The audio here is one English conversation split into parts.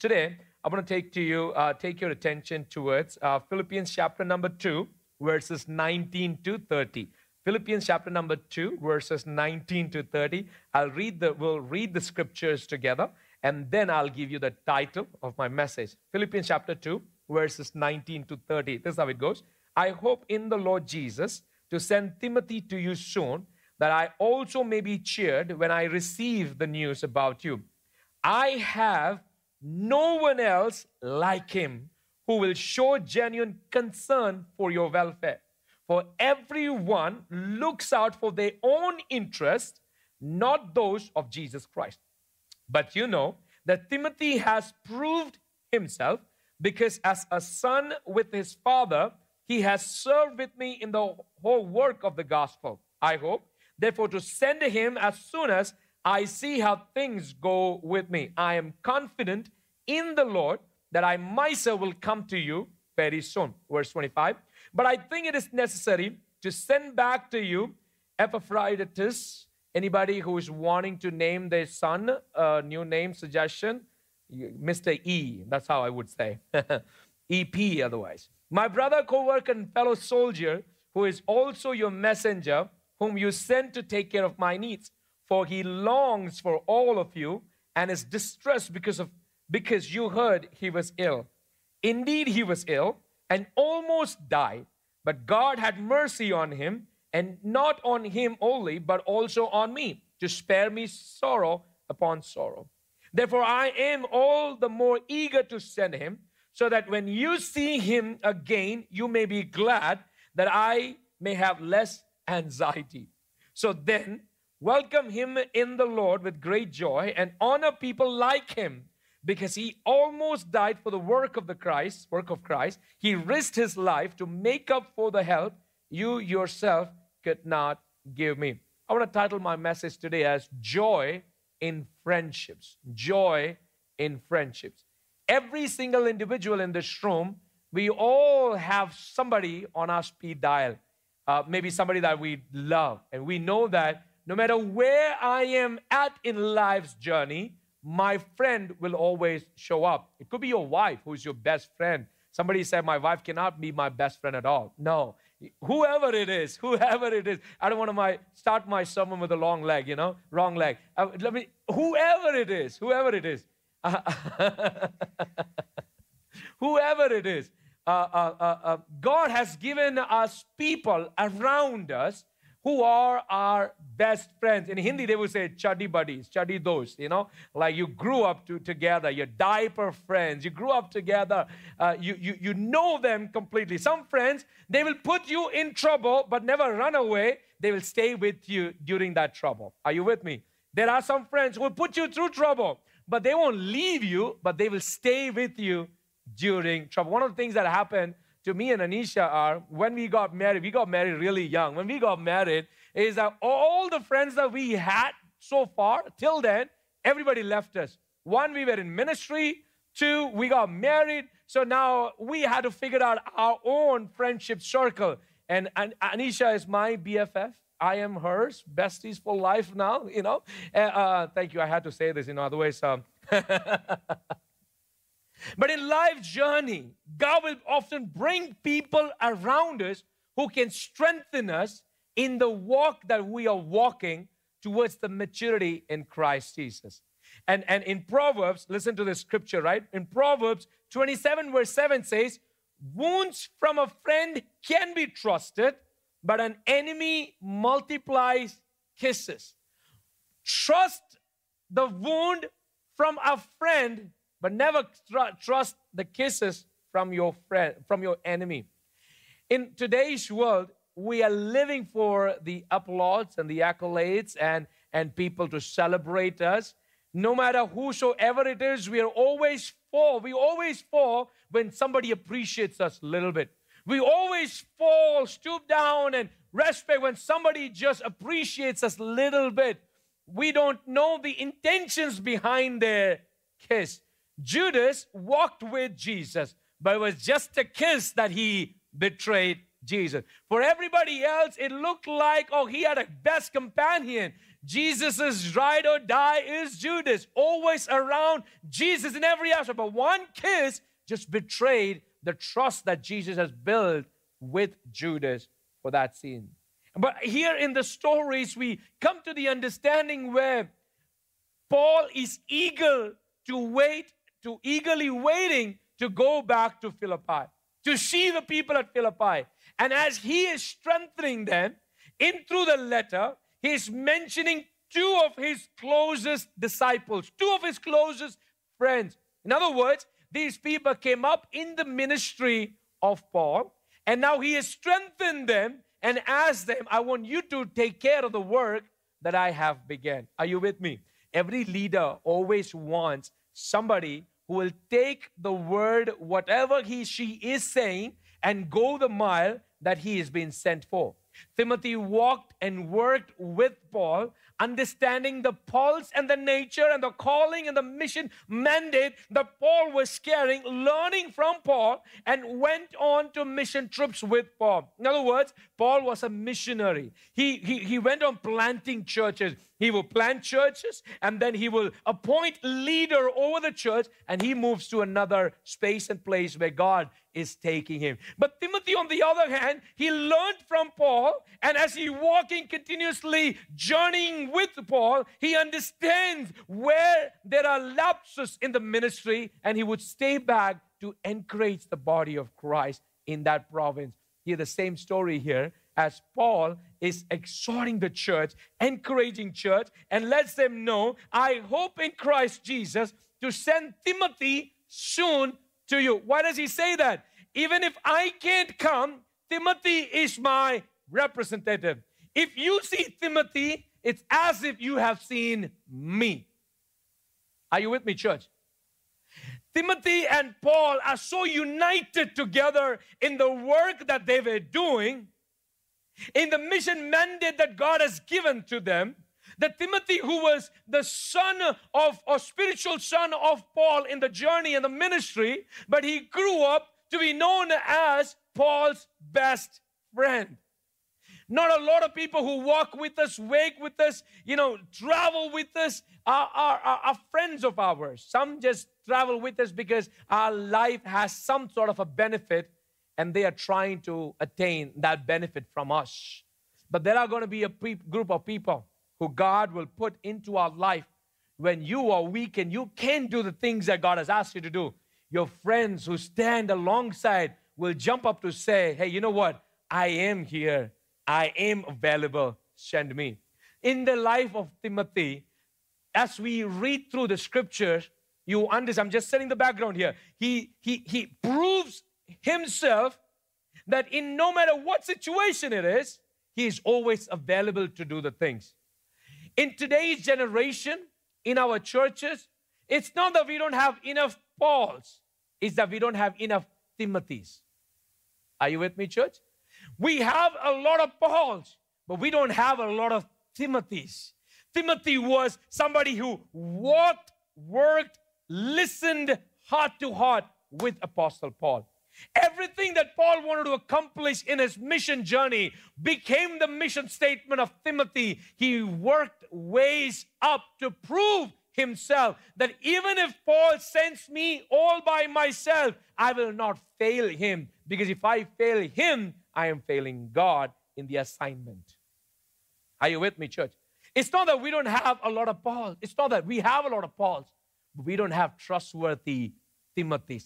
Today, I'm going to take to you, uh, take your attention towards uh, Philippians chapter number 2, verses 19 to 30. Philippians chapter number 2, verses 19 to 30. I'll read the, we'll read the scriptures together, and then I'll give you the title of my message. Philippians chapter 2, verses 19 to 30. This is how it goes. I hope in the Lord Jesus to send Timothy to you soon, that I also may be cheered when I receive the news about you. I have no one else like him who will show genuine concern for your welfare. For everyone looks out for their own interest, not those of Jesus Christ. But you know that Timothy has proved himself because as a son with his father, he has served with me in the whole work of the gospel. I hope, therefore, to send him as soon as I see how things go with me. I am confident in the Lord that I myself will come to you very soon. Verse 25. But I think it is necessary to send back to you Epaphroditus. Anybody who is wanting to name their son a new name suggestion? Mr. E. That's how I would say. EP otherwise. My brother, co worker, and fellow soldier, who is also your messenger, whom you sent to take care of my needs. For he longs for all of you and is distressed because of because you heard he was ill. Indeed, he was ill and almost died, but God had mercy on him, and not on him only, but also on me, to spare me sorrow upon sorrow. Therefore, I am all the more eager to send him, so that when you see him again, you may be glad that I may have less anxiety. So then, welcome him in the Lord with great joy and honor people like him because he almost died for the work of the Christ, work of Christ. He risked his life to make up for the help you yourself could not give me. I want to title my message today as Joy in Friendships. Joy in Friendships. Every single individual in this room, we all have somebody on our speed dial. Uh, maybe somebody that we love. And we know that no matter where I am at in life's journey, my friend will always show up. It could be your wife who's your best friend. Somebody said, My wife cannot be my best friend at all. No. Whoever it is, whoever it is, I don't want to my, start my sermon with a long leg, you know, wrong leg. Uh, let me, whoever it is, whoever it is, whoever it is, uh, uh, uh, uh, God has given us people around us who are our best friends. In Hindi, they would say chuddy buddies, chuddy those, you know, like you grew up to, together, your diaper friends, you grew up together, uh, you, you, you know them completely. Some friends, they will put you in trouble but never run away. They will stay with you during that trouble. Are you with me? There are some friends who will put you through trouble, but they won't leave you, but they will stay with you during trouble. One of the things that happened to me and Anisha are when we got married, we got married really young. When we got married, is that all the friends that we had so far, till then, everybody left us. One, we were in ministry. Two, we got married. So now we had to figure out our own friendship circle. And, and Anisha is my BFF. I am hers, besties for life now, you know. Uh, uh, thank you. I had to say this, you know, otherwise. Um, But in life journey, God will often bring people around us who can strengthen us in the walk that we are walking towards the maturity in Christ Jesus. And, and in Proverbs, listen to the scripture, right? In Proverbs 27, verse 7 says, Wounds from a friend can be trusted, but an enemy multiplies kisses. Trust the wound from a friend but never tr- trust the kisses from your friend, from your enemy. In today's world, we are living for the applause and the accolades and, and people to celebrate us. No matter whosoever it is, we are always for. We always fall when somebody appreciates us a little bit. We always fall, stoop down, and respect when somebody just appreciates us a little bit. We don't know the intentions behind their kiss. Judas walked with Jesus, but it was just a kiss that he betrayed Jesus. For everybody else, it looked like, oh, he had a best companion. Jesus' ride or die is Judas, always around Jesus in every aspect. But one kiss just betrayed the trust that Jesus has built with Judas for that scene. But here in the stories, we come to the understanding where Paul is eager to wait, to eagerly waiting to go back to Philippi, to see the people at Philippi. And as he is strengthening them in through the letter, he's mentioning two of his closest disciples, two of his closest friends. In other words, these people came up in the ministry of Paul, and now he has strengthened them and asked them, I want you to take care of the work that I have begun. Are you with me? Every leader always wants somebody who will take the word, whatever he she is saying, and go the mile that he is being sent for. Timothy walked and worked with Paul understanding the pulse and the nature and the calling and the mission mandate that Paul was carrying, learning from Paul, and went on to mission trips with Paul. In other words, Paul was a missionary. He, he, he went on planting churches. He will plant churches and then he will appoint leader over the church and he moves to another space and place where God is taking him. But Timothy, on the other hand, he learned from Paul and as he walking continuously, journeying with Paul, he understands where there are lapses in the ministry and he would stay back to encourage the body of Christ in that province. Hear the same story here as Paul is exhorting the church, encouraging church, and lets them know, I hope in Christ Jesus to send Timothy soon to you. Why does he say that? Even if I can't come, Timothy is my representative. If you see Timothy, it's as if you have seen me. Are you with me, church? Timothy and Paul are so united together in the work that they were doing, in the mission mandate that God has given to them. That Timothy, who was the son of, or spiritual son of Paul in the journey and the ministry, but he grew up to be known as Paul's best friend. Not a lot of people who walk with us, wake with us, you know, travel with us are, are, are, friends of ours. Some just travel with us because our life has some sort of a benefit and they are trying to attain that benefit from us. But there are going to be a pe- group of people who God will put into our life when you are weak and you can't do the things that God has asked you to do. Your friends who stand alongside will jump up to say, Hey, you know what? I am here I am available, send me. In the life of Timothy, as we read through the scriptures, you understand, I'm just setting the background here. He, he, he proves himself that in no matter what situation it is, he is always available to do the things. In today's generation, in our churches, it's not that we don't have enough Pauls, it's that we don't have enough Timothys. Are you with me, church? We have a lot of Pauls, but we don't have a lot of Timothys. Timothy was somebody who walked, worked, listened heart to heart with Apostle Paul. Everything that Paul wanted to accomplish in his mission journey became the mission statement of Timothy. He worked ways up to prove himself that even if Paul sends me all by myself, I will not fail him. Because if I fail him, I am failing God in the assignment. Are you with me, church? It's not that we don't have a lot of Pauls. It's not that we have a lot of Pauls, but we don't have trustworthy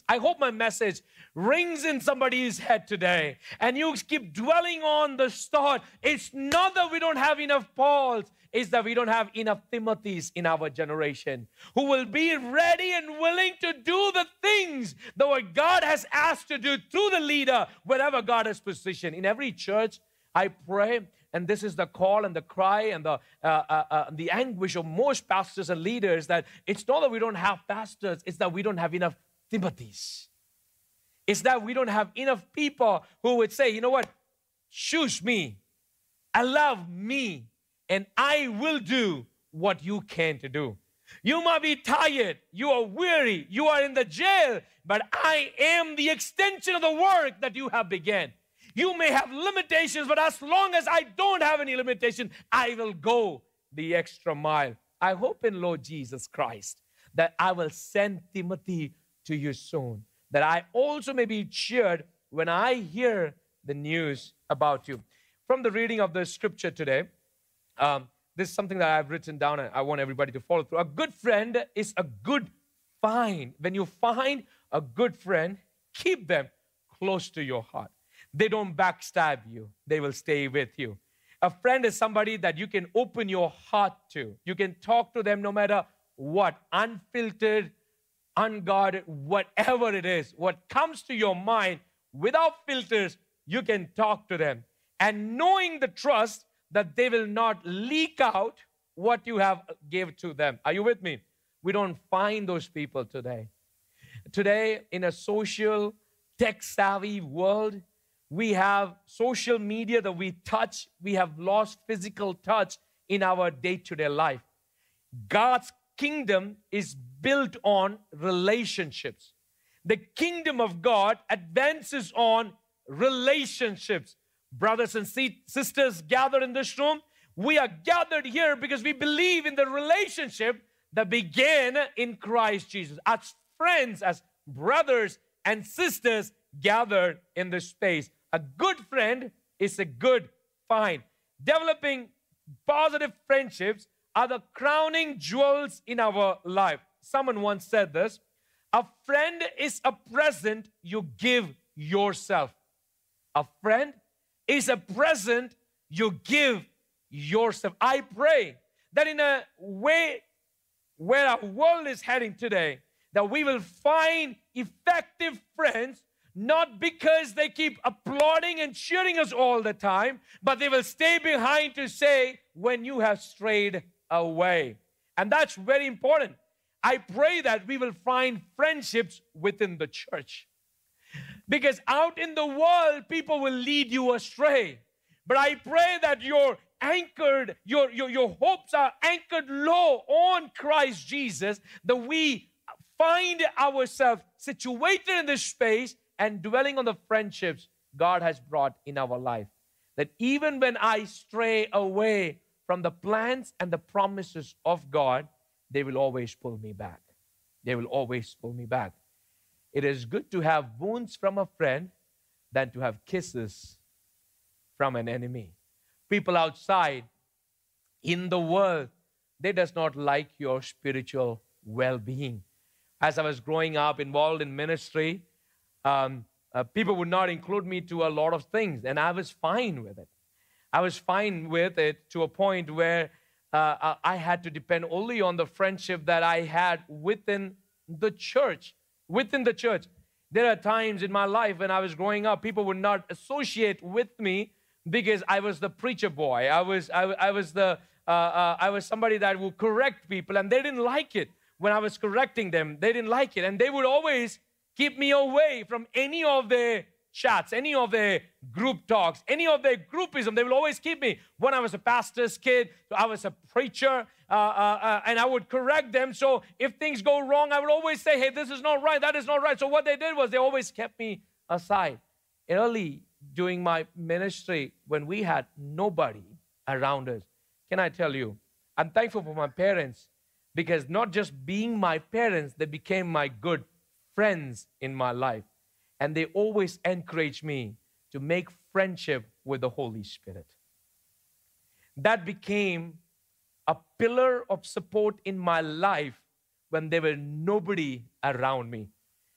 I hope my message rings in somebody's head today and you keep dwelling on the thought. It's not that we don't have enough Pauls, it's that we don't have enough Timothy's in our generation who will be ready and willing to do the things that what God has asked to do through the leader, wherever God has positioned. In every church, I pray and this is the call and the cry and the uh, uh, uh, the anguish of most pastors and leaders that it's not that we don't have pastors it's that we don't have enough Timothy's. It's that we don't have enough people who would say, you know what, choose me, allow me, and I will do what you can't do. You might be tired, you are weary, you are in the jail, but I am the extension of the work that you have begun. You may have limitations, but as long as I don't have any limitation, I will go the extra mile. I hope in Lord Jesus Christ that I will send Timothy to you soon, that I also may be cheered when I hear the news about you. From the reading of the scripture today, um, this is something that I've written down and I want everybody to follow through. A good friend is a good find. When you find a good friend, keep them close to your heart. They don't backstab you, they will stay with you. A friend is somebody that you can open your heart to. You can talk to them no matter what, unfiltered, unguarded, whatever it is, what comes to your mind without filters, you can talk to them. And knowing the trust that they will not leak out what you have gave to them. Are you with me? We don't find those people today. Today, in a social, tech savvy world, we have social media that we touch. We have lost physical touch in our day to day life. God's kingdom is built on relationships. The kingdom of God advances on relationships. Brothers and sisters gathered in this room, we are gathered here because we believe in the relationship that began in Christ Jesus. As friends, as brothers and sisters gathered in this space. A good friend is a good find. Developing positive friendships are the crowning jewels in our life. Someone once said this a friend is a present you give yourself. A friend is a present you give yourself. I pray that in a way where our world is heading today, that we will find effective friends not because they keep applauding and cheering us all the time, but they will stay behind to say when you have strayed away. And that's very important. I pray that we will find friendships within the church. Because out in the world, people will lead you astray. But I pray that your anchored, your, your, your hopes are anchored low on Christ Jesus, that we find ourselves situated in this space and dwelling on the friendships God has brought in our life. That even when I stray away from the plans and the promises of God, they will always pull me back. They will always pull me back. It is good to have wounds from a friend than to have kisses from an enemy. People outside in the world, they does not like your spiritual well-being. As I was growing up involved in ministry, um, uh, people would not include me to a lot of things, and I was fine with it. I was fine with it to a point where uh, I had to depend only on the friendship that I had within the church. Within the church. There are times in my life when I was growing up, people would not associate with me because I was the preacher boy. I was, I, I was the, uh, uh, I was somebody that would correct people, and they didn't like it when I was correcting them. They didn't like it, and they would always keep me away from any of their chats, any of their group talks, any of their groupism. They will always keep me. When I was a pastor's kid, I was a preacher, uh, uh, uh, and I would correct them. So if things go wrong, I would always say, hey, this is not right, that is not right. So what they did was they always kept me aside. Early during my ministry, when we had nobody around us, can I tell you, I'm thankful for my parents because not just being my parents, they became my good friends in my life. And they always encourage me to make friendship with the Holy Spirit. That became a pillar of support in my life when there were nobody around me.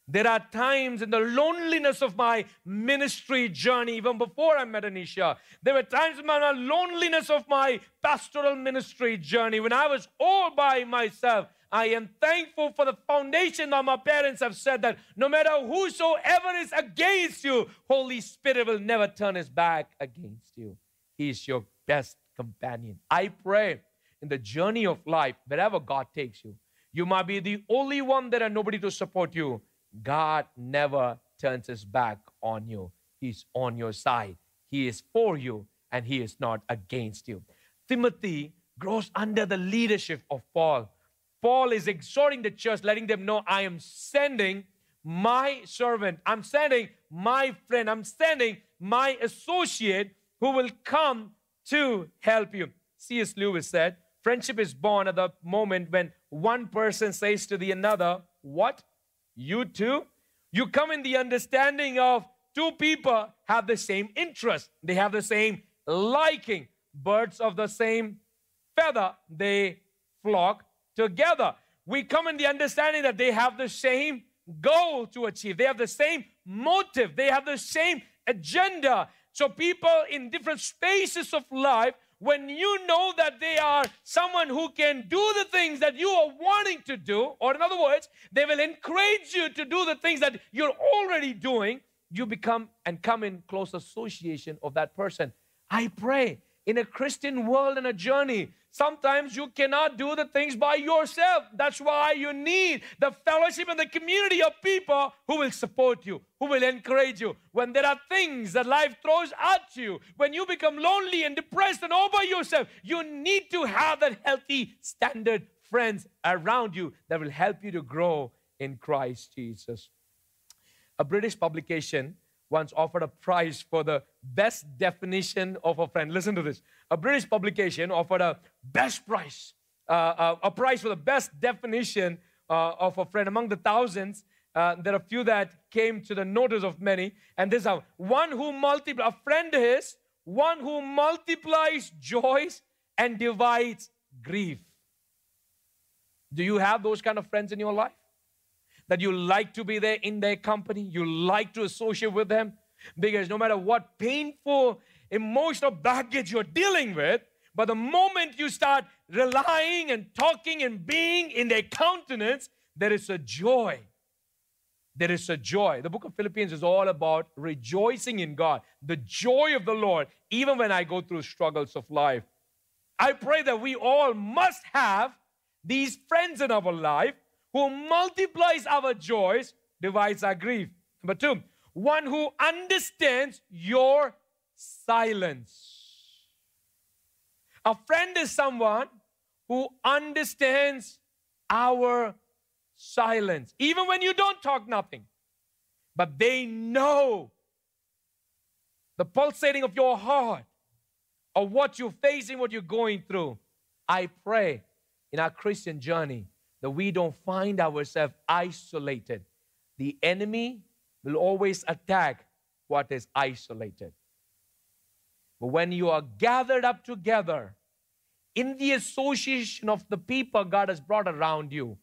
There are times in the loneliness of my ministry journey, even before I met Anisha, there were times in the loneliness of my pastoral ministry journey when I was all by myself. I am thankful for the foundation that my parents have said that no matter whosoever is against you, Holy Spirit will never turn his back against you. He is your best companion. I pray in the journey of life, wherever God takes you, you might be the only one that are nobody to support you. God never turns his back on you. He's on your side. He is for you and he is not against you. Timothy grows under the leadership of Paul. Paul is exhorting the church, letting them know, I am sending my servant. I'm sending my friend. I'm sending my associate who will come to help you. C.S. Lewis said, Friendship is born at the moment when one person says to the another, What? You too? You come in the understanding of two people have the same interest, they have the same liking. Birds of the same feather, they flock together. We come in the understanding that they have the same goal to achieve, they have the same motive, they have the same agenda. So, people in different spaces of life when you know that they are someone who can do the things that you are wanting to do, or in other words, they will encourage you to do the things that you're already doing, you become and come in close association of that person. I pray in a Christian world and a journey Sometimes you cannot do the things by yourself. That's why you need the fellowship and the community of people who will support you, who will encourage you. When there are things that life throws at you, when you become lonely and depressed and all by yourself, you need to have that healthy standard friends around you that will help you to grow in Christ Jesus. A British publication once offered a prize for the best definition of a friend. Listen to this. A British publication offered a best prize, uh, uh, a prize for the best definition uh, of a friend. Among the thousands, uh, there are few that came to the notice of many. And this is how one who multiplies, a friend is one who multiplies joys and divides grief. Do you have those kind of friends in your life? That you like to be there in their company, you like to associate with them, because no matter what painful emotional baggage you're dealing with, but the moment you start relying and talking and being in their countenance, there is a joy. There is a joy. The book of Philippians is all about rejoicing in God, the joy of the Lord, even when I go through struggles of life. I pray that we all must have these friends in our life who multiplies our joys, divides our grief. Number two, one who understands your silence. A friend is someone who understands our silence, even when you don't talk nothing. But they know the pulsating of your heart, of what you're facing, what you're going through. I pray in our Christian journey that we don't find ourselves isolated. The enemy will always attack what is isolated. But when you are gathered up together in the association of the people God has brought around you,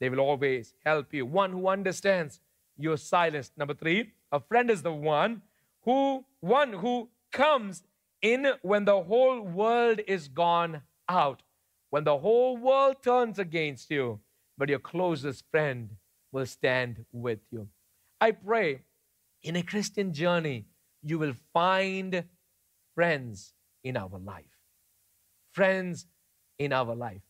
they will always help you. One who understands your silence. Number three, a friend is the one who one who comes in when the whole world is gone out. When the whole world turns against you, but your closest friend will stand with you. I pray in a Christian journey, you will find friends in our life. Friends in our life.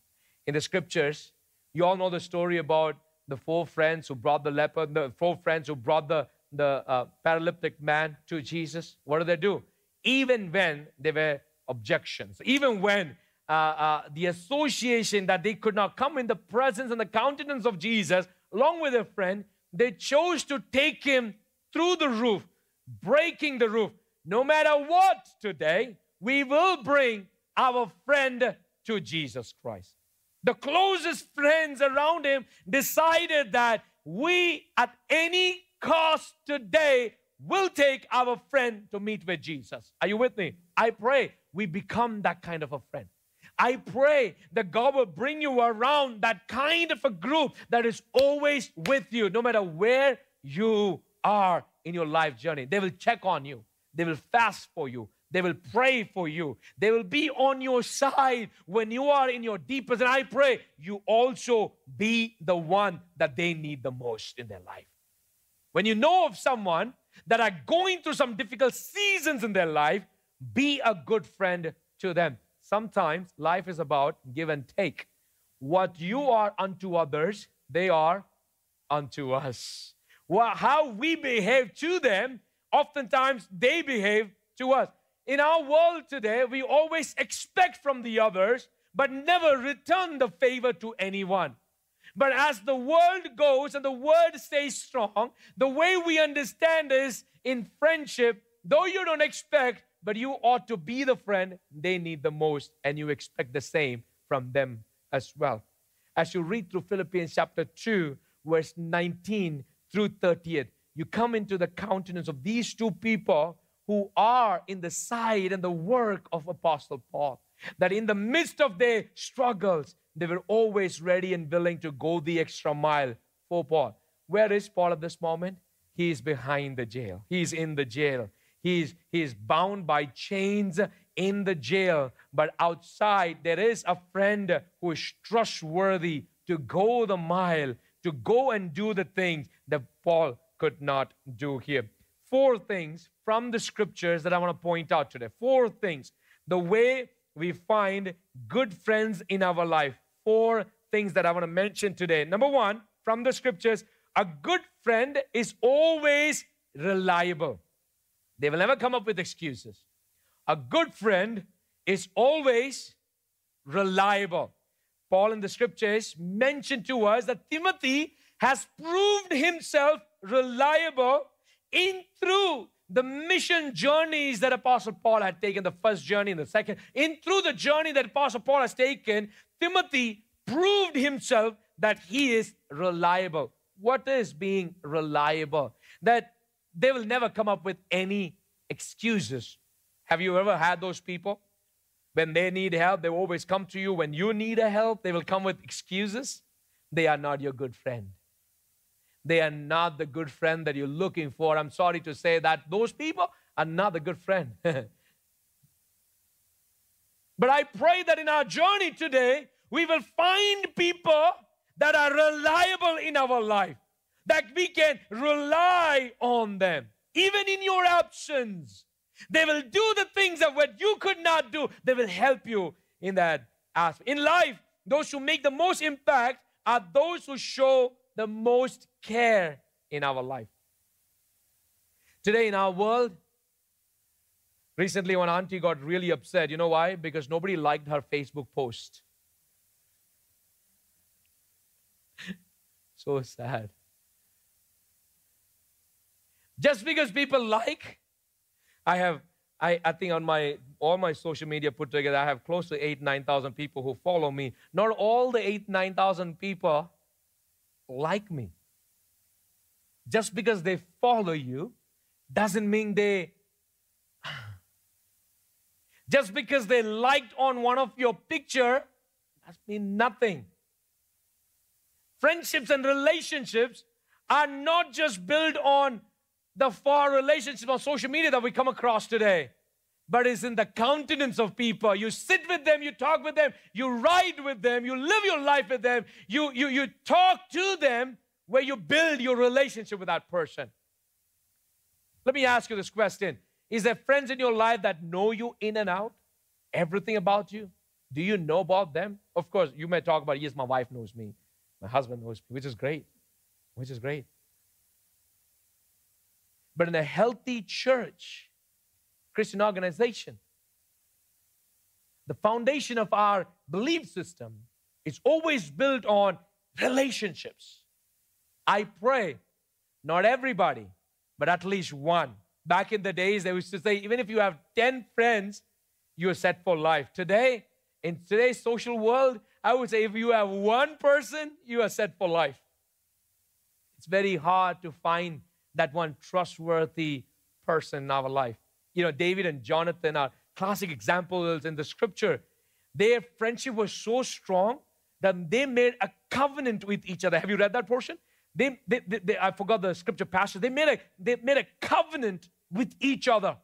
In the scriptures, you all know the story about the four friends who brought the leper, the four friends who brought the, the uh, paralytic man to Jesus. What did they do? Even when there were objections, even when uh, uh, the association that they could not come in the presence and the countenance of Jesus along with a friend, they chose to take him through the roof, breaking the roof. No matter what today, we will bring our friend to Jesus Christ. The closest friends around him decided that we, at any cost today, will take our friend to meet with Jesus. Are you with me? I pray we become that kind of a friend. I pray that God will bring you around that kind of a group that is always with you, no matter where you are in your life journey. They will check on you, they will fast for you, they will pray for you, they will be on your side when you are in your deepest. And I pray you also be the one that they need the most in their life. When you know of someone that are going through some difficult seasons in their life, be a good friend to them. Sometimes life is about give and take. What you are unto others, they are unto us. Well, how we behave to them, oftentimes they behave to us. In our world today, we always expect from the others, but never return the favor to anyone. But as the world goes and the word stays strong, the way we understand is in friendship, though you don't expect, but you ought to be the friend they need the most, and you expect the same from them as well. As you read through Philippians chapter 2, verse 19 through 30th, you come into the countenance of these two people who are in the side and the work of Apostle Paul. That in the midst of their struggles, they were always ready and willing to go the extra mile for Paul. Where is Paul at this moment? He is behind the jail. He's in the jail. He's, he's bound by chains in the jail. But outside, there is a friend who is trustworthy to go the mile, to go and do the things that Paul could not do here. Four things from the scriptures that I want to point out today. Four things. The way we find good friends in our life. Four things that I want to mention today. Number one, from the scriptures, a good friend is always reliable. They will never come up with excuses. A good friend is always reliable. Paul in the scriptures mentioned to us that Timothy has proved himself reliable in through the mission journeys that Apostle Paul had taken, the first journey and the second, in through the journey that Apostle Paul has taken, Timothy proved himself that he is reliable. What is being reliable? That they will never come up with any excuses. Have you ever had those people? When they need help, they always come to you. When you need a help, they will come with excuses. They are not your good friend. They are not the good friend that you're looking for. I'm sorry to say that those people are not the good friend. but I pray that in our journey today, we will find people that are reliable in our life, that we can rely on them, even in your absence. They will do the things that what you could not do. They will help you in that aspect. In life, those who make the most impact are those who show the most care in our life. Today in our world, recently one auntie got really upset. You know why? Because nobody liked her Facebook post. so sad. Just because people like, I have, I, I think on my all my social media put together, I have close to eight, nine thousand people who follow me. Not all the eight, nine thousand people like me. Just because they follow you doesn't mean they. Just because they liked on one of your picture, that mean nothing. Friendships and relationships are not just built on the far relationships on social media that we come across today, but it's in the countenance of people. You sit with them, you talk with them, you ride with them, you live your life with them, you, you, you talk to them where you build your relationship with that person. Let me ask you this question Is there friends in your life that know you in and out? Everything about you? Do you know about them? Of course, you may talk about, yes, my wife knows me, my husband knows me, which is great, which is great. But in a healthy church, Christian organization, the foundation of our belief system is always built on relationships. I pray, not everybody, but at least one. Back in the days, they used to say, even if you have 10 friends, you're set for life. Today, in today's social world, I would say if you have one person, you are set for life. It's very hard to find that one trustworthy person in our life. You know, David and Jonathan are classic examples in the scripture. Their friendship was so strong that they made a covenant with each other. Have you read that portion? They, they, they, they, I forgot the scripture passage. They made, a, they made a covenant with each other.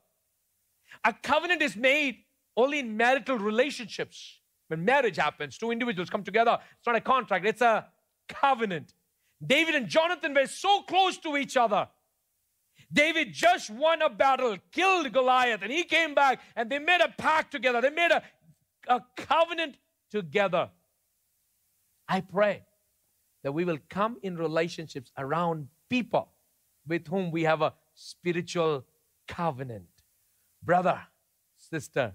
A covenant is made only in marital relationships. When marriage happens, two individuals come together. It's not a contract, it's a covenant. David and Jonathan were so close to each other. David just won a battle, killed Goliath, and he came back and they made a pact together. They made a, a covenant together. I pray that we will come in relationships around people with whom we have a spiritual covenant. Brother, sister,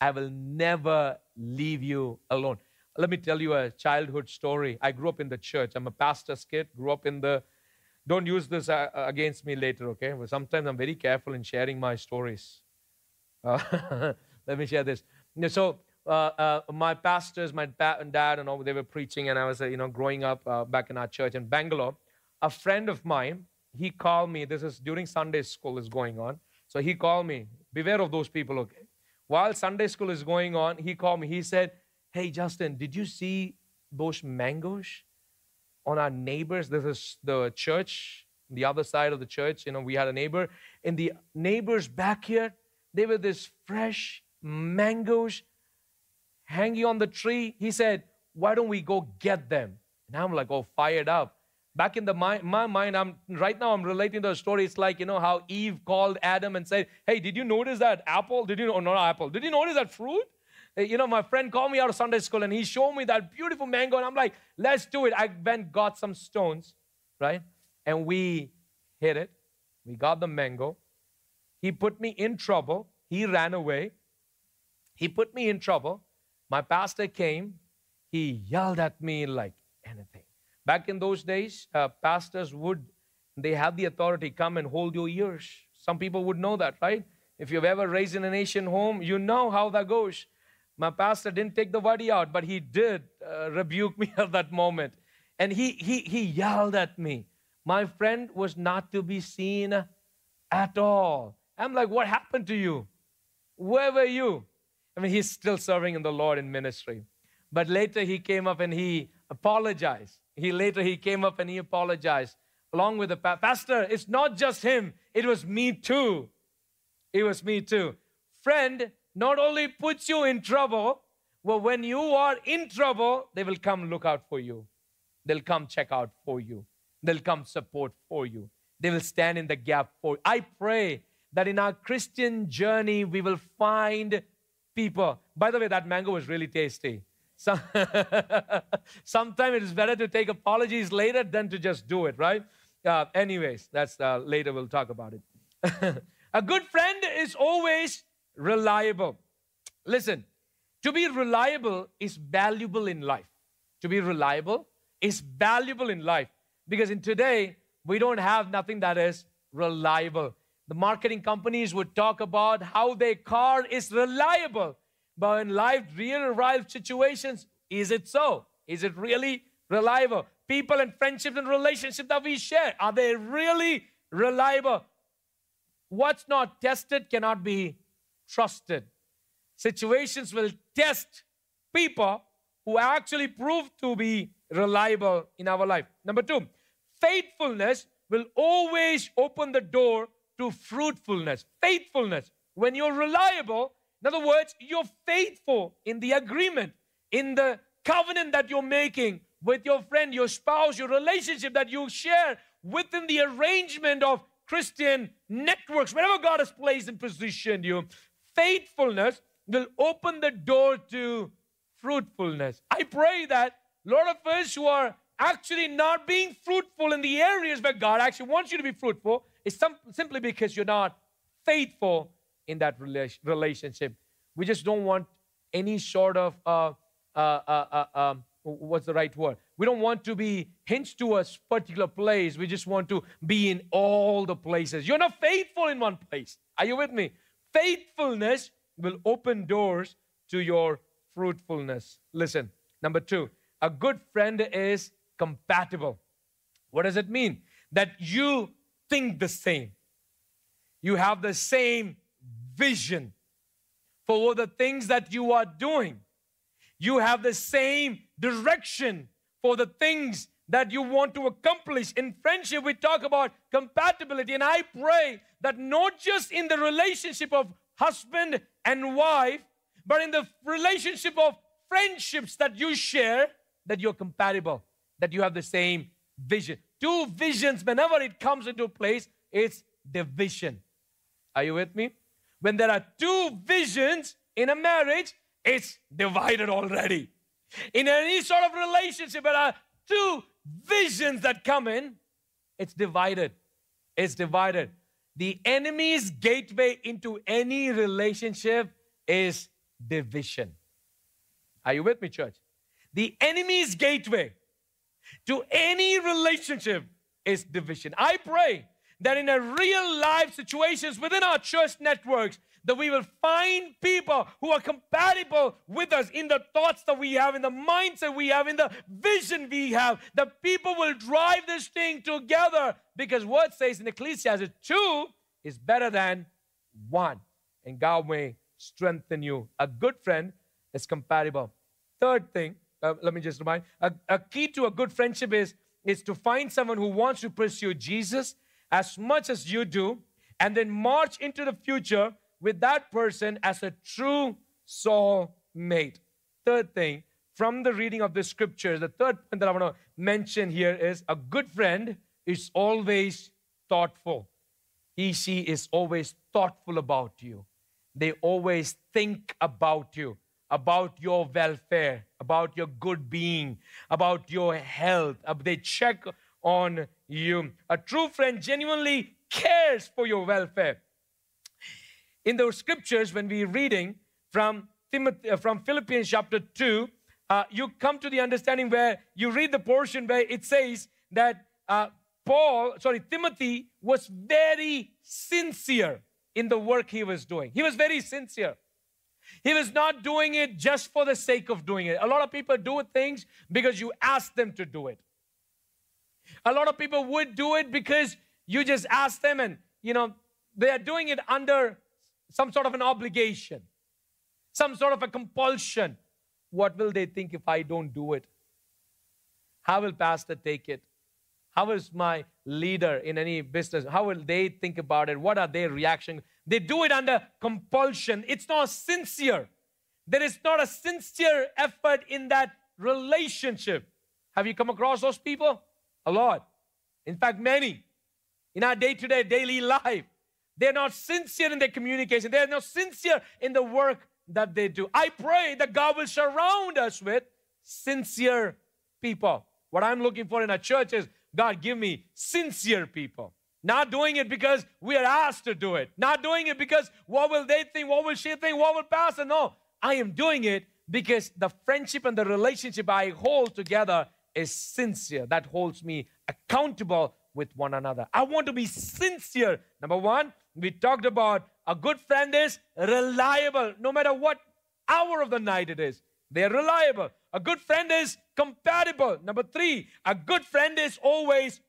I will never leave you alone. Let me tell you a childhood story. I grew up in the church. I'm a pastor's kid, grew up in the. Don't use this uh, uh against me later, okay? But sometimes I'm very careful in sharing my stories. Uh, let me share this. So, uh, uh, my pastors, my dad, and all, they were preaching, and I was, uh, you know, growing up back in our church in Bangalore. A friend of mine, he called me. This is during Sunday school is going on. So he called me. Beware of those people, okay? While Sunday school is going on, he called me. He said, Hey, Justin, did you see those mangoes on our neighbors? This is the church, the other side of the church. You know, we had a neighbor. In the neighbor's backyard, there were this fresh mangoes hanging on the tree. He said, Why don't we go get them? And I'm like, Oh, fired up back in the my, my mind i'm right now i'm relating to a story it's like you know how eve called adam and said hey did you notice that apple did you know not apple did you notice that fruit you know my friend called me out of sunday school and he showed me that beautiful mango and i'm like let's do it. I went got some stones right? And we hit it. We got the mango. He put me in trouble. He ran away. He put me in trouble. My pastor came. He yelled at me like anything. Back in those days, uh, pastors would, they had the authority come and hold your ears. Some people would know that, right? If you've ever raised in an Asian home, you know how that goes. My pastor didn't take the wadi out, but he did uh, rebuke me at that moment. And he, he, he yelled at me. My friend was not to be seen at all. I'm like, what happened to you? Where were you? I mean, he's still serving in the Lord in ministry. But later he came up and he apologized he later he came up and he apologized along with the pa- pastor. It's not just him, it was me too. It was me too. Friend not only puts you in trouble, but when you are in trouble, they will come look out for you. They'll come check out for you. They'll come support for you. They will stand in the gap for you. I pray that in our Christian journey, we will find people. By the way, that mango was really tasty. Some, sometimes it is better to take apologies later than to just do it, right? Uh, anyways, that's uh, later we'll talk about it. a good friend is always reliable. Listen, to be reliable is valuable in life. To be reliable is valuable in life because in today we don't have nothing that is reliable. The marketing companies would talk about how their car is reliable but in life, real life situations, is it so? Is it really reliable? People and friendships and relationships that we share, are they really reliable? What's not tested cannot be trusted. Situations will test people who actually prove to be reliable in our life. Number two, faithfulness will always open the door to fruitfulness. Faithfulness. When you're reliable, in other words, you're faithful in the agreement, in the covenant that you're making with your friend, your spouse, your relationship that you share within the arrangement of Christian networks, wherever God has placed and positioned you. Faithfulness will open the door to fruitfulness. I pray that a lot of us who are actually not being fruitful in the areas where God actually wants you to be fruitful is some, simply because you're not faithful in that relationship. We just don't want any sort of, uh, uh, uh, uh, um, what's the right word? We don't want to be hinged to a particular place. We just want to be in all the places. You're not faithful in one place. Are you with me? Faithfulness will open doors to your fruitfulness. Listen, number two, a good friend is compatible. What does it mean? That you think the same. You have the same vision for the things that you are doing. You have the same direction for the things that you want to accomplish. In friendship, we talk about compatibility, and I pray that not just in the relationship of husband and wife, but in the relationship of friendships that you share, that you're compatible, that you have the same vision. Two visions, whenever it comes into place, it's division. Are you with me? when there are two visions in a marriage, it's divided already. In any sort of relationship, there are two visions that come in, it's divided. It's divided. The enemy's gateway into any relationship is division. Are you with me, church? The enemy's gateway to any relationship is division. I pray that in a real life situations within our church networks, that we will find people who are compatible with us in the thoughts that we have, in the mindset we have, in the vision we have. The people will drive this thing together because what says in Ecclesiastes, two is better than one. And God may strengthen you. A good friend is compatible. Third thing, uh, let me just remind a, a key to a good friendship is, is to find someone who wants to pursue Jesus as much as you do and then march into the future with that person as a true soul mate. Third thing, from the reading of the scriptures, the third point that I want to mention here is a good friend is always thoughtful. He, she is always thoughtful about you. They always think about you, about your welfare, about your good being, about your health. Uh, they check on you. A true friend genuinely cares for your welfare in those scriptures, when we're reading from, Timothy, uh, from Philippians chapter 2, uh, you come to the understanding where you read the portion where it says that uh, Paul, sorry, Timothy was very sincere in the work he was doing. He was very sincere. He was not doing it just for the sake of doing it. A lot of people do things because you ask them to do it. A lot of people would do it because you just ask them and, you know, they are doing it under some sort of an obligation, some sort of a compulsion. What will they think if I don't do it? How will pastor take it? How is my leader in any business? How will they think about it? What are their reaction? They do it under compulsion. It's not sincere. There is not a sincere effort in that relationship. Have you come across those people? A lot. In fact, many in our day to day daily life. They're not sincere in their communication. They're not sincere in the work that they do. I pray that God will surround us with sincere people. What I'm looking for in a church is God, give me sincere people. Not doing it because we are asked to do it. Not doing it because what will they think? What will she think? What will pastor? No, I am doing it because the friendship and the relationship I hold together is sincere. That holds me accountable with one another. I want to be sincere. Number one, we talked about a good friend is reliable no matter what hour of the night it is. They're reliable. A good friend is compatible. Number three, a good friend is always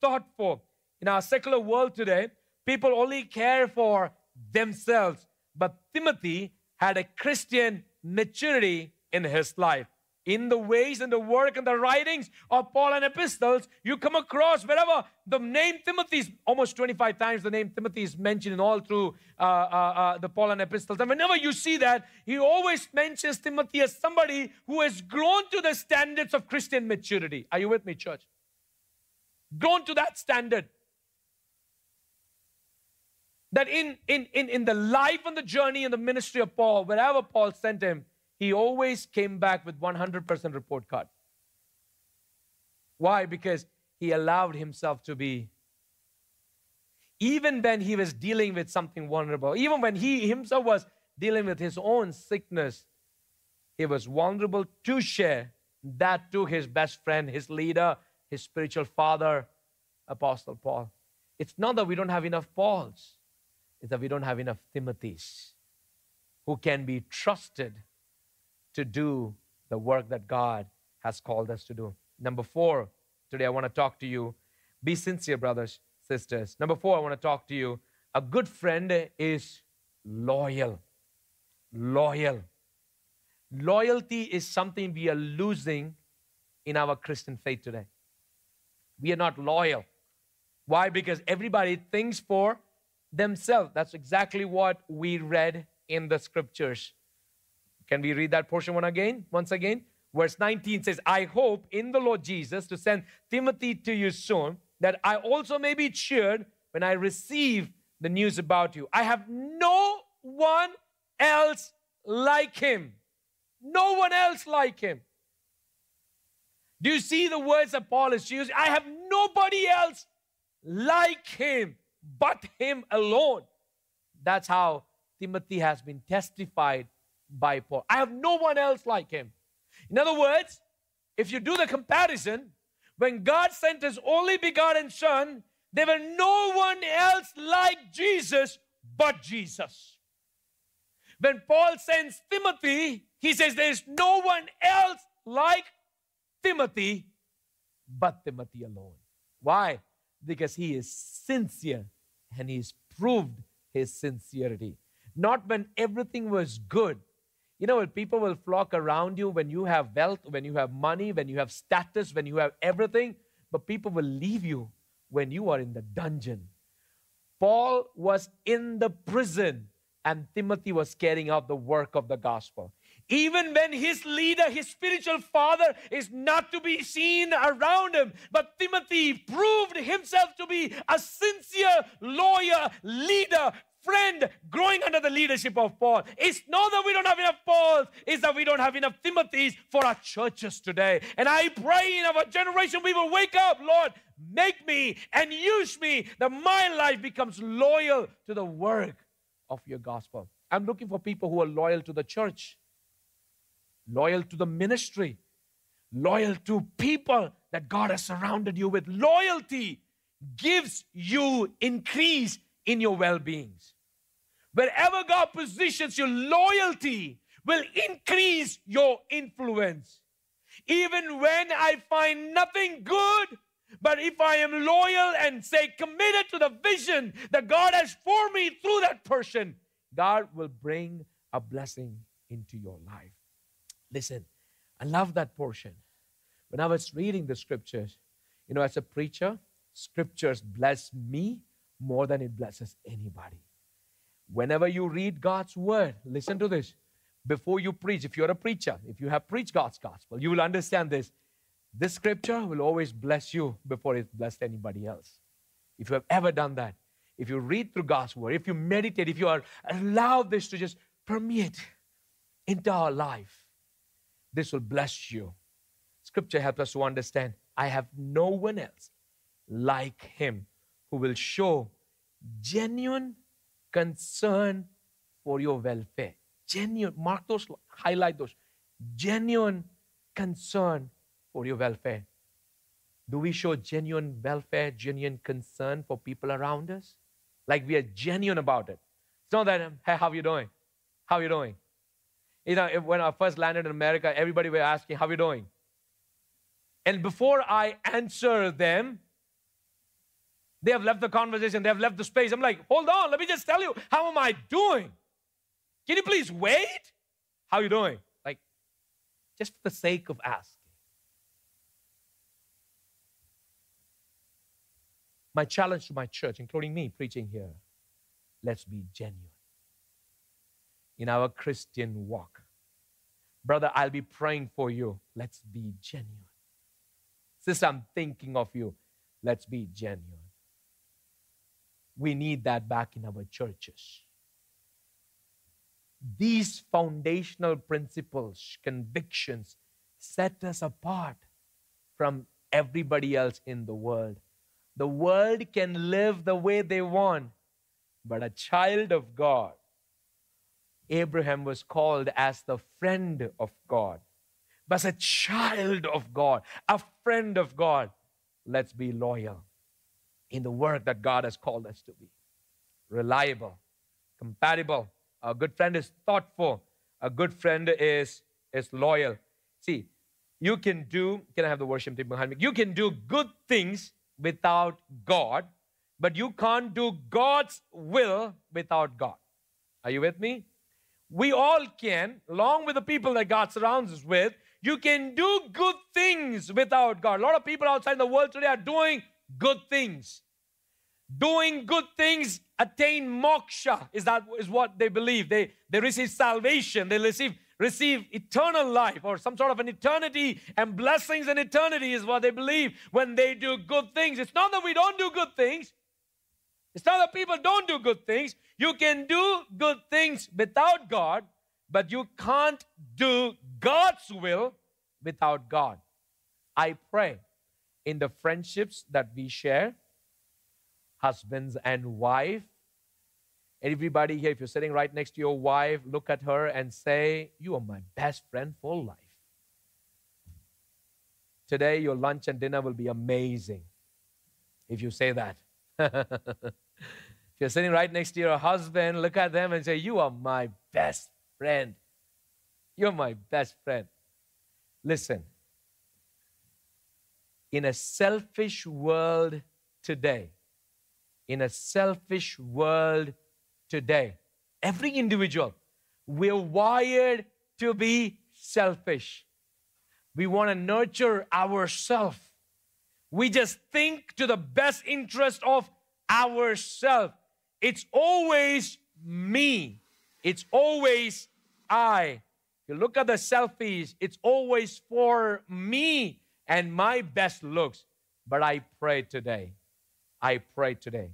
thoughtful. In our secular world today, people only care for themselves. But Timothy had a Christian maturity in his life in the ways and the work and the writings of Pauline epistles, you come across wherever the name Timothy is almost 25 times the name Timothy is mentioned in all through uh, uh, uh, the Pauline epistles. And whenever you see that, he always mentions Timothy as somebody who has grown to the standards of Christian maturity. Are you with me, church? Grown to that standard. That in, in, in, in the life and the journey and the ministry of Paul, wherever Paul sent him, he always came back with 100% report card. Why? Because he allowed himself to be, even when he was dealing with something vulnerable, even when he himself was dealing with his own sickness, he was vulnerable to share that to his best friend, his leader, his spiritual father, Apostle Paul. It's not that we don't have enough Pauls, it's that we don't have enough Timothys who can be trusted to do the work that God has called us to do. Number four, today I want to talk to you. Be sincere, brothers, sisters. Number four, I want to talk to you. A good friend is loyal. Loyal. Loyalty is something we are losing in our Christian faith today. We are not loyal. Why? Because everybody thinks for themselves. That's exactly what we read in the scriptures. Can we read that portion one again? Once again? Verse 19 says, I hope in the Lord Jesus to send Timothy to you soon, that I also may be cheered when I receive the news about you. I have no one else like him. No one else like him. Do you see the words that Paul is using? I have nobody else like him but him alone. That's how Timothy has been testified by Paul. I have no one else like him. In other words, if you do the comparison, when God sent his only begotten Son, there were no one else like Jesus but Jesus. When Paul sends Timothy, he says there is no one else like Timothy but Timothy alone. Why? Because he is sincere and he's proved his sincerity. Not when everything was good. You know, people will flock around you when you have wealth, when you have money, when you have status, when you have everything, but people will leave you when you are in the dungeon. Paul was in the prison and Timothy was carrying out the work of the gospel. Even when his leader, his spiritual father, is not to be seen around him, but Timothy proved himself to be a sincere lawyer, leader, friend growing under the leadership of Paul. It's not that we don't have enough Pauls, it's that we don't have enough Timothys for our churches today. And I pray in our generation we will wake up, Lord, make me and use me that my life becomes loyal to the work of your gospel. I'm looking for people who are loyal to the church, loyal to the ministry, loyal to people that God has surrounded you with. Loyalty gives you increase in your well beings. Wherever God positions your loyalty will increase your influence. Even when I find nothing good, but if I am loyal and say committed to the vision that God has for me through that person, God will bring a blessing into your life. Listen, I love that portion. When I was reading the scriptures, you know, as a preacher, scriptures bless me more than it blesses anybody. Whenever you read God's word, listen to this. Before you preach, if you're a preacher, if you have preached God's gospel, you will understand this. This scripture will always bless you before it blessed anybody else. If you have ever done that, if you read through God's word, if you meditate, if you are allow this to just permeate into our life, this will bless you. Scripture helps us to understand I have no one else like him who will show genuine concern for your welfare. Genuine, mark those, highlight those. Genuine concern for your welfare. Do we show genuine welfare, genuine concern for people around us? Like we are genuine about it. It's not that, um, hey, how are you doing? How are you doing? You know, when I first landed in America, everybody were asking, how are you doing? And before I answer them, they have left the conversation, they have left the space. I'm like, hold on, let me just tell you, how am I doing? Can you please wait? How are you doing? Like, just for the sake of asking. My challenge to my church, including me preaching here, let's be genuine in our Christian walk. Brother, I'll be praying for you. Let's be genuine. Sister, I'm thinking of you. Let's be genuine. We need that back in our churches. These foundational principles, convictions, set us apart from everybody else in the world. The world can live the way they want, but a child of God, Abraham was called as the friend of God. But as a child of God, a friend of God, let's be loyal in the work that God has called us to be. Reliable, compatible. A good friend is thoughtful. A good friend is, is loyal. See, you can do, can I have the worship team behind me? You can do good things without God, but you can't do God's will without God. Are you with me? We all can, along with the people that God surrounds us with, you can do good things without God. A lot of people outside the world today are doing good things doing good things attain moksha is that is what they believe. They they receive salvation they receive receive eternal life or some sort of an eternity and blessings in eternity is what they believe when they do good things. It's not that we don't do good things. It's not that people don't do good things. You can do good things without god but you can't do god's will without god. I pray in the friendships that we share husbands and wife. Everybody here, if you're sitting right next to your wife, look at her and say, You are my best friend for life. Today, your lunch and dinner will be amazing if you say that. if you're sitting right next to your husband, look at them and say, You are my best friend. You're my best friend. Listen, in a selfish world today, in a selfish world today, every individual, we're wired to be selfish. We want to nurture ourselves. We just think to the best interest of ourselves. It's always me. It's always I. You look at the selfies, it's always for me and my best looks. But I pray today, I pray today,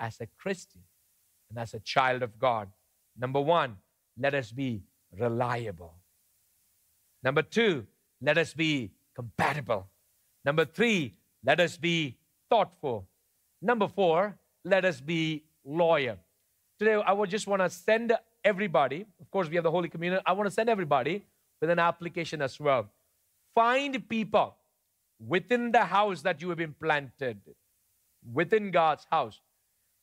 as a Christian and as a child of God, number one, let us be reliable. Number two, let us be compatible. Number three, let us be thoughtful. Number four, let us be loyal. Today, I would just want to send everybody, of course, we have the Holy Communion. I want to send everybody with an application as well. Find people within the house that you have been planted, within God's house.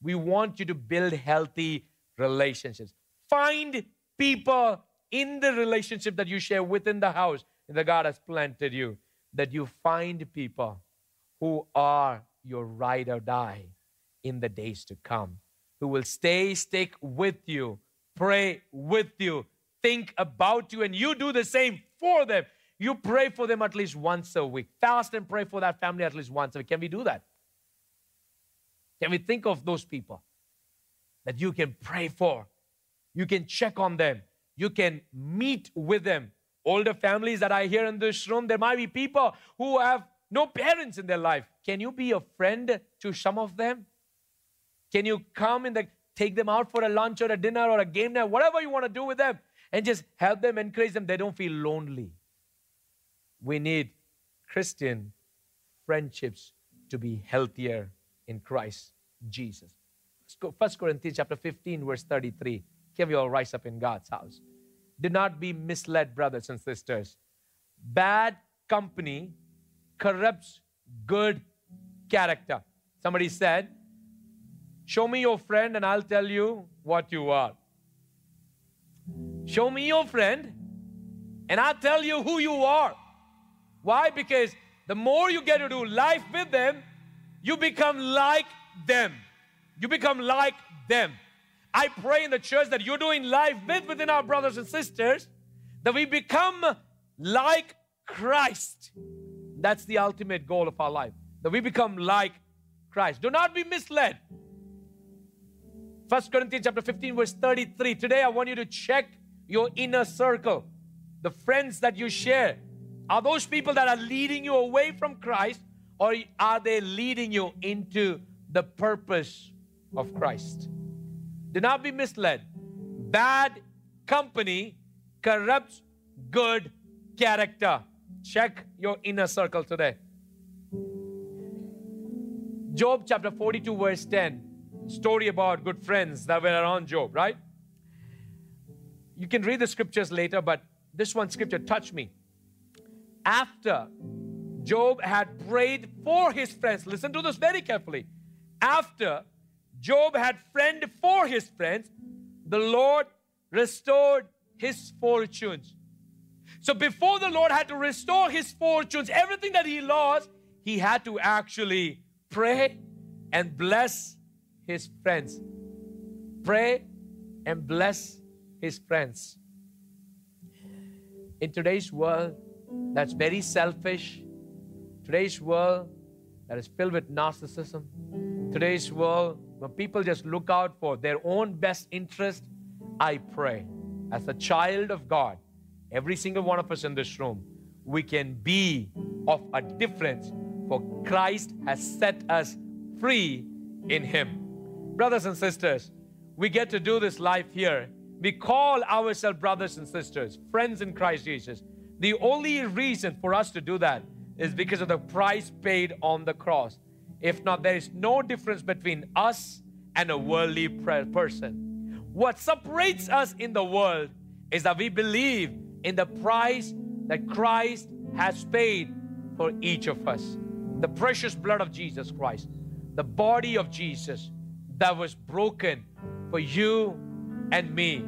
We want you to build healthy relationships. Find people in the relationship that you share within the house that God has planted you, that you find people who are your ride or die in the days to come, who will stay, stick with you, pray with you, think about you, and you do the same for them. You pray for them at least once a week. Fast and pray for that family at least once a week. Can we do that? Can we think of those people that you can pray for? You can check on them. You can meet with them. Older families that I hear in this room, there might be people who have no parents in their life. Can you be a friend to some of them? Can you come and the, take them out for a lunch or a dinner or a game night, whatever you want to do with them, and just help them, encourage them? They don't feel lonely. We need Christian friendships to be healthier in Christ Jesus. 1 Corinthians chapter 15, verse 33. Can we all rise up in God's house? Do not be misled, brothers and sisters. Bad company corrupts good character. Somebody said, Show me your friend and I'll tell you what you are. Show me your friend and I'll tell you who you are. Why? Because the more you get to do life with them, you become like them. You become like them. I pray in the church that you're doing life with within our brothers and sisters, that we become like Christ. That's the ultimate goal of our life. That we become like Christ. Do not be misled. First Corinthians chapter 15, verse 33. Today I want you to check your inner circle. The friends that you share. Are those people that are leading you away from Christ or are they leading you into the purpose of Christ? Do not be misled. Bad company corrupts good character. Check your inner circle today. Job chapter 42, verse 10. Story about good friends that were around Job, right? You can read the scriptures later, but this one scripture touched me. After Job had prayed for his friends, listen to this very carefully. After Job had friend for his friends, the Lord restored his fortunes. So before the Lord had to restore his fortunes, everything that he lost, he had to actually pray and bless his friends. Pray and bless his friends. In today's world that's very selfish, today's world that is filled with narcissism, today's world when people just look out for their own best interest, I pray as a child of God, every single one of us in this room, we can be of a difference, for Christ has set us free in Him. Brothers and sisters, we get to do this life here. We call ourselves brothers and sisters, friends in Christ Jesus. The only reason for us to do that is because of the price paid on the cross. If not, there is no difference between us and a worldly person. What separates us in the world is that we believe in the price that Christ has paid for each of us. The precious blood of Jesus Christ, the body of Jesus that was broken for you and me